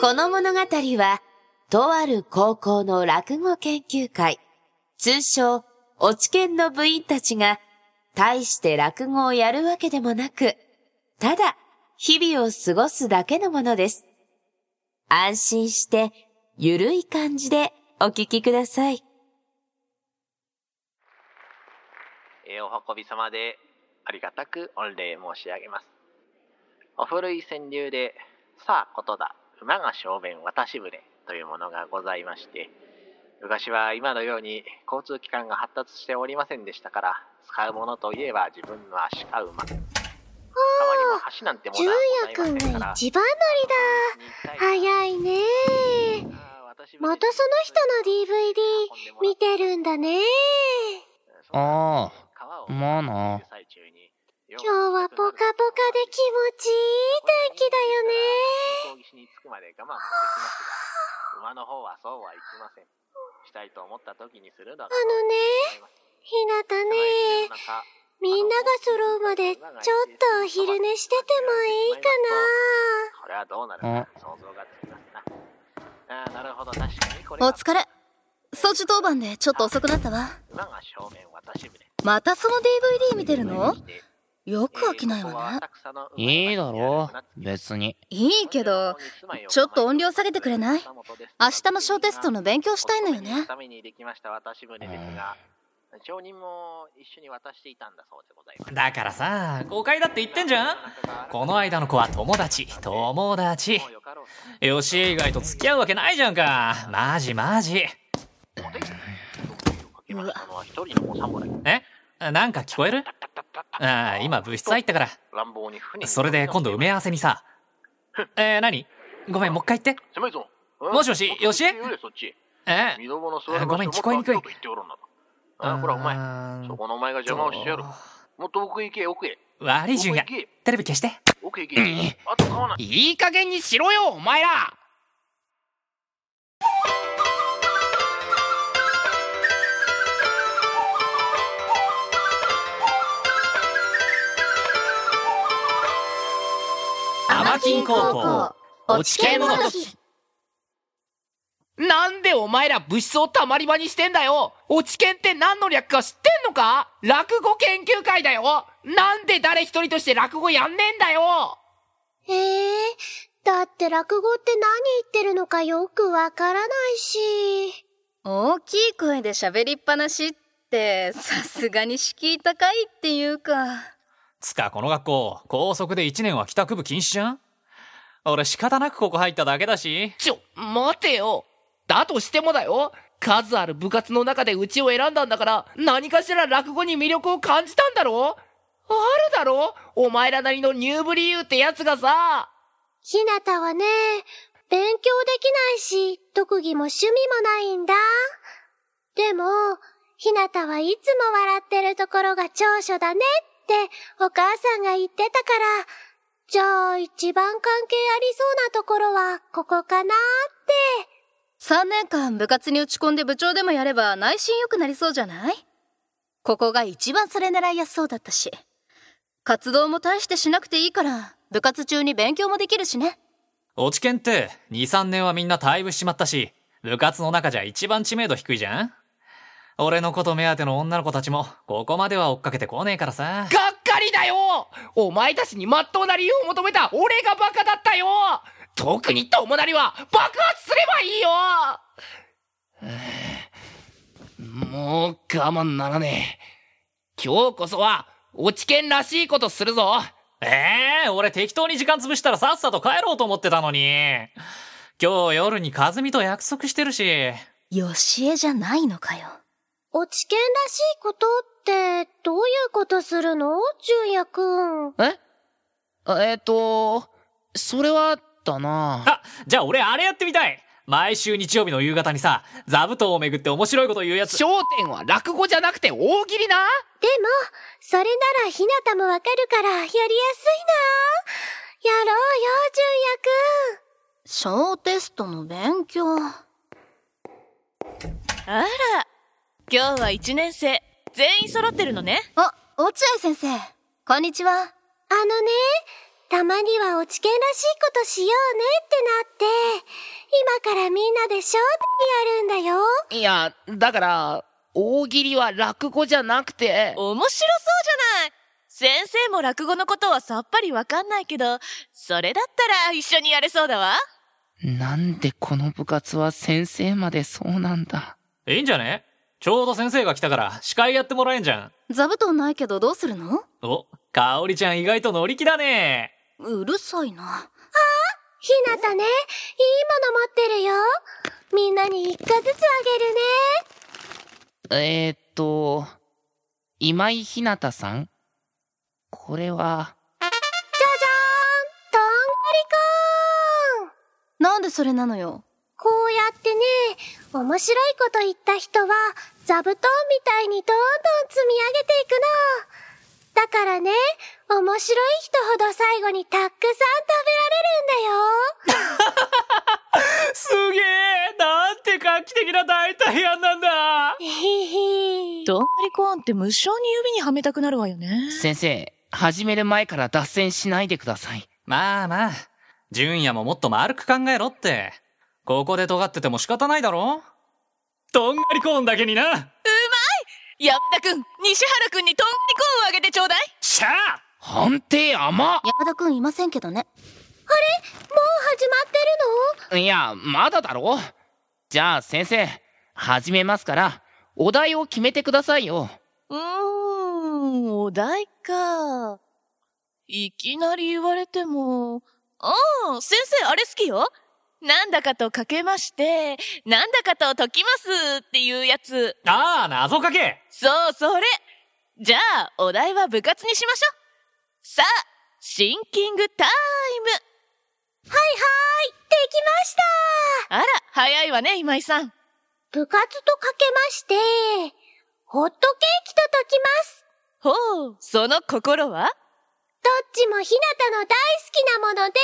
この物語は、とある高校の落語研究会、通称、おちけんの部員たちが、大して落語をやるわけでもなく、ただ、日々を過ごすだけのものです。安心して、ゆるい感じでお聞きください。えー、お運び様でありがたく御礼申し上げます。お古い川柳で、さあことだ、馬が小便渡し船というものがございまして、昔は今のように交通機関が発達しておりませんでしたから、使うものといえば自分の足か馬。橋なんてものはございませんから一番乗りだ。早いねまたその人の DVD 見てるんだねああ、まあな。今日はポカポカで気持ちいい天気だよね。馬の方はそうはいきません。したいと思った時にするだろう。あのね、ひなたね、みんなが揃うまでちょっとお昼寝しててもいいかな。これはどうなるか想像がつきますな。ああ、なるほど、確かにこれ。お疲れ。掃除当番でちょっと遅くなったわ。またその DVD 見てるの？よく飽きないわね。いいだろ。う、別に。いいけど、ちょっと音量下げてくれない？明日の小テストの勉強したいのよね。証人も一緒に渡していたんだそうでございますだからさ誤解だって言ってんじゃん。この間の子は友達友達。よし以外と付き合うわけないじゃんか。マジマジえ？なんか聞こえる？ああ今部室入ったからそれで今度埋め合わせにさえー、何？ごめんもう一回言ってもしもしよしえごめん聞こえにくいあ、ほら、お前。そこのお前が邪魔をしてやる。もっと奥へ行け、奥へ。悪い順や。テレビ消して。奥へ行け。あと買わない。いい加減にしろよ、お前らマキン高校、落ち系もの時。なんでお前ら物質をたまり場にしてんだよ？落ち研って何の略か知ってんのか？落語研究会だよなんで誰一人として落語やんねえんだよ？ええー、だって落語って何言ってるのかよくわからないし。大きい声で喋りっぱなしって、さすがに敷居高いっていうか。つか、この学校、高速で1年は帰宅部禁止じゃん？俺仕方なくここ入っただけだし。ちょ、待てよだとしてもだよ数ある部活の中でうちを選んだんだから、何かしら落語に魅力を感じたんだろ？あるだろ？お前らなりの入部理由ってやつがさ。ひなたはね、勉強できないし、特技も趣味もないんだ。でも、ひなたはいつも笑ってるところが長所だねってお母さんが言ってたから、じゃあ一番関係ありそうなところはここかなって。3年間部活に打ち込んで部長でもやれば内心良くなりそうじゃない？ここが一番それ狙いやすそうだったし。活動も大してしなくていいから、部活中に勉強もできるしね。落ち研って、2、3年はみんな退部しちまったし、部活の中じゃ一番知名度低いじゃん？俺のこと目当ての女の子たちも、ここまでは追っかけてこねえからさ。がっかりだよお前たちにまっとうな理由を求めた俺がバカだったよ特に友なりは爆発すればいいよもう我慢ならねえ。今日こそは、落ち券らしいことするぞええー、俺適当に時間潰したらさっさと帰ろうと思ってたのに。今日夜に和美と約束してるし。よしえじゃないのかよ。落ち券らしいことって、どういうことするの？純也くん。え？えっと、それは、だなあ、じゃあ俺あれやってみたい毎週日曜日の夕方にさ、座布団をめぐって面白いこと言うやつ。焦点は落語じゃなくて大喜利な？でも、それならひなたもわかるからやりやすいな。やろうよ、純也くん。小テストの勉強。あら、今日は一年生、全員揃ってるのね。あ、落合先生。こんにちは。あのね、たまには落ち研らしいことしようねってなって、今からみんなでショーでやるんだよ。いや、だから、大喜利は落語じゃなくて。面白そうじゃない先生も落語のことはさっぱりわかんないけど、それだったら一緒にやれそうだわ。なんでこの部活は先生までそうなんだ。いいんじゃね？ちょうど先生が来たから司会やってもらえんじゃん。座布団ないけどどうするの？お、かおりちゃん意外と乗り気だね。うるさいな。あひなたね、いいもの持ってるよ。みんなに一個ずつあげるね。えー、っと、今井ひなたさん？これは？じゃじゃーんとんがりくんなんでそれなのよ。こうやってね、面白いこと言った人は、座布団みたいにどんどん積み上げていくの。だからね、面白い人ほど最後にたくさん食べられるんだよ。すげえなんて画期的な大体案なんだへへどんぐりコーンって無性に指にはめたくなるわよね。先生、始める前から脱線しないでください。まあまあ、純也ももっと丸く考えろって。ここで尖ってても仕方ないだろ？とんがりコーンだけになうまい山田くん、西原くんにとんがりコーンをあげてちょうだいしゃあ判定甘山田くんいませんけどね。あれ？もう始まってるの？いや、まだだろ？じゃあ先生、始めますから、お題を決めてくださいよ。うーん、お題か。いきなり言われても。ああ、先生あれ好きよ。なんだかとかけまして、なんだかと解きますっていうやつ。ああ、謎かけそう、それじゃあ、お題は部活にしましょう。さあ、シンキングタイムはいはい、できましたあら、早いわね、今井さん。部活とかけまして、ホットケーキと解きます。ほう、その心は？どっちもひなたの大好きなもので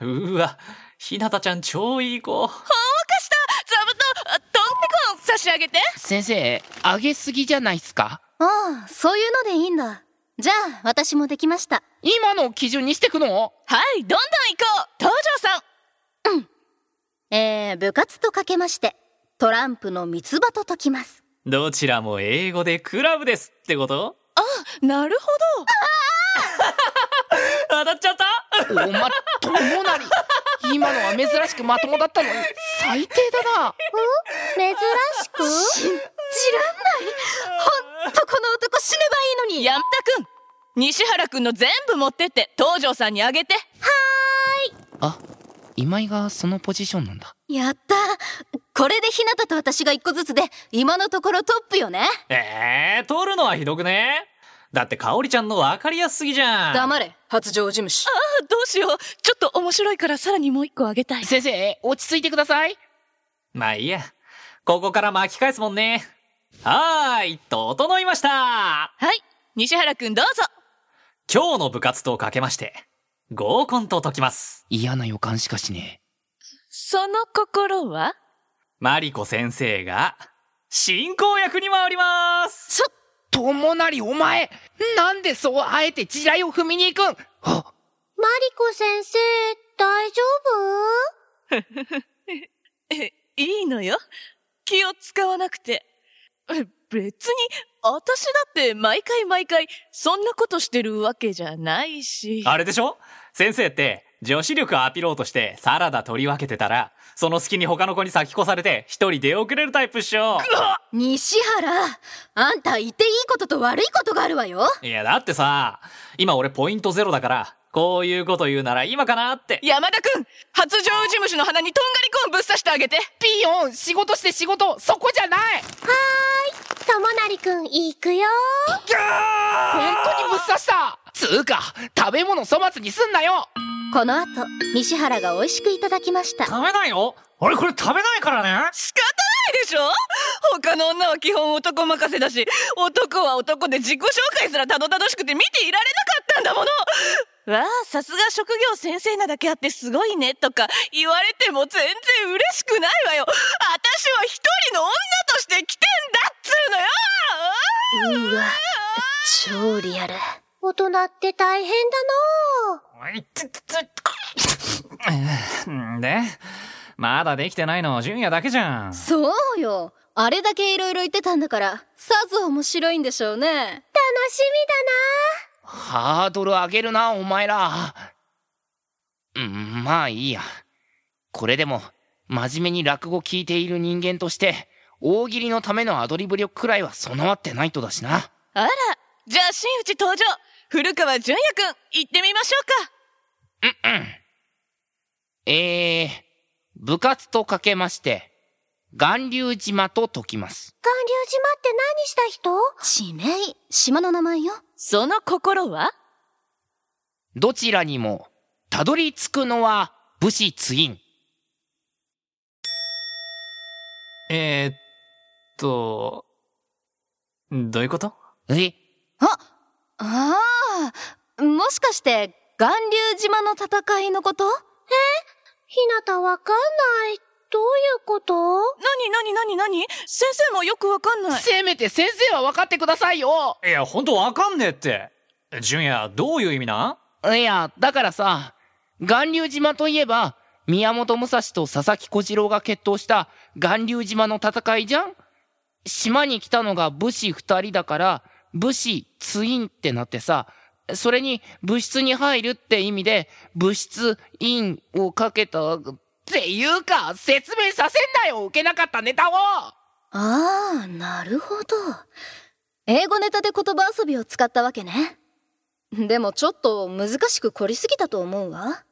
ーす。うわ、ひなたちゃん超いい子。ほうかした座布団、トンペコン差し上げて先生、あげすぎじゃないっすか？ああ、そういうのでいいんだ。じゃあ、私もできました。今の基準にしてくの？はい、どんどん行こう東条さんうん。えー、部活とかけまして、トランプの三つ葉と解きます。どちらも英語でクラブですってこと？あ、なるほど。当たっちゃった？おま、ともなり。今のは珍しくまともだったのに、最低だな。珍しく？信じらんない。ほんとこの男死ねばいいのに。やんたくん西原くんの全部持ってって東條さんにあげて。はーい。あ、今井がそのポジションなんだ。やったこれで日向と私が一個ずつで、今のところトップよね。ええー、取るのはひどくねだって香織ちゃんの分かりやすすぎじゃん。黙れ、発情事務士。ああ、どうしよう。ちょっと面白いからさらにもう一個あげたい。先生、落ち着いてください。まあいいや。ここから巻き返すもんね。はーい、整いました。はい、西原くんどうぞ。今日の部活とかけまして、合コンと解きます。嫌な予感しかしねえ。その心は？マリコ先生が、進行役に回りますちょっ友成お前、なんでそうあえて地雷を踏みに行くん？マリコ先生、大丈夫？え、いいのよ。気を使わなくて。別に、私だって毎回毎回、そんなことしてるわけじゃないし。あれでしょ？先生って、女子力アピろうとしてサラダ取り分けてたら、その隙に他の子に先越されて一人出遅れるタイプっしょ。西原、あんた言っていいことと悪いことがあるわよ。いやだってさ、今俺ポイントゼロだから、こういうこと言うなら今かなって。山田くん発情事務所の鼻にとんがりコーンぶっ刺してあげて。ピーヨン仕事して仕事そこじゃない。はーい。友成くん行くよ。ギャー本当にぶっ刺した。つうか食べ物粗末にすんなよこの後、西原が美味しくいただきました。食べないよ俺これ食べないからね。仕方ないでしょ？他の女は基本男任せだし、男は男で自己紹介すらたどたどしくて見ていられなかったんだもの。わあ、さすが職業先生なだけあってすごいねとか言われても全然嬉しくないわよ。私は一人の女として来てんだっつうのよ。うわ、超リアル。大人って大変だなぁ。で、まだできてないの、純也だけじゃん。そうよ。あれだけ色々言ってたんだから、さぞ面白いんでしょうね。楽しみだなハードル上げるな、お前ら。うん、まあいいや。これでも、真面目に落語聞いている人間として、大喜利のためのアドリブ力くらいは備わってないとだしな。あら、じゃあ真打ち登場古川淳也くん、行ってみましょうか。うんうん。えー、部活とかけまして、巌流島と解きます。巌流島って何した人？地名、島の名前よ。その心は？どちらにも、たどり着くのは武士ツイン。えー、っと、どういうこと？え？あ、ああ、もしかして、巌流島の戦いのこと？え？ひなたわかんない。どういうこと？なになになになに？先生もよくわかんない。せめて先生はわかってくださいよ。いや、ほんとわかんねえって。純也、どういう意味な？いや、だからさ、巌流島といえば、宮本武蔵と佐々木小次郎が決闘した巌流島の戦いじゃん？島に来たのが武士二人だから、武士ツインってなってさ、それに物質に入るって意味で、物質インをかけた、っていうか、説明させんなよ受けなかったネタをああ、なるほど。英語ネタで言葉遊びを使ったわけね。でもちょっと難しく凝りすぎたと思うわ。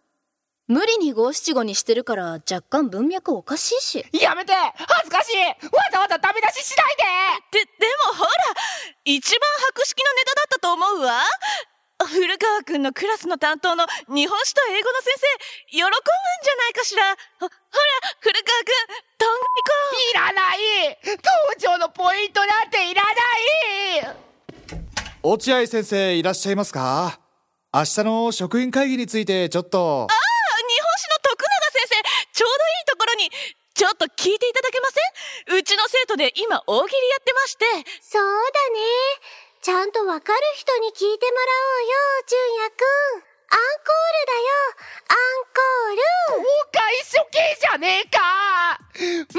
無理に五七五にしてるから若干文脈おかしいし。やめて恥ずかしいわざわざダメ出ししないでで、でもほら一番博識のネタだったと思うわ。古川くんのクラスの担当の日本史と英語の先生、喜ぶんじゃないかしら。ほ、ほら、古川くん、どんぐりこいらない。登場のポイントなんていらない。落合先生いらっしゃいますか？明日の職員会議についてちょっと。あちょうどいいところに、ちょっと聞いていただけませんうちの生徒で今大喜利やってまして。そうだね。ちゃんとわかる人に聞いてもらおうよ、純也くん。アンコールだよ、アンコール。公開処刑じゃねえか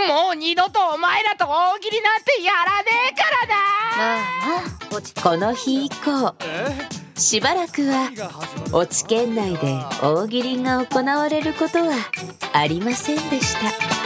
もう二度とお前らと大喜利なんてやらねえからなまあまあ、落ちこの日以降。しばらくは越知県内で大喜利が行われることはありませんでした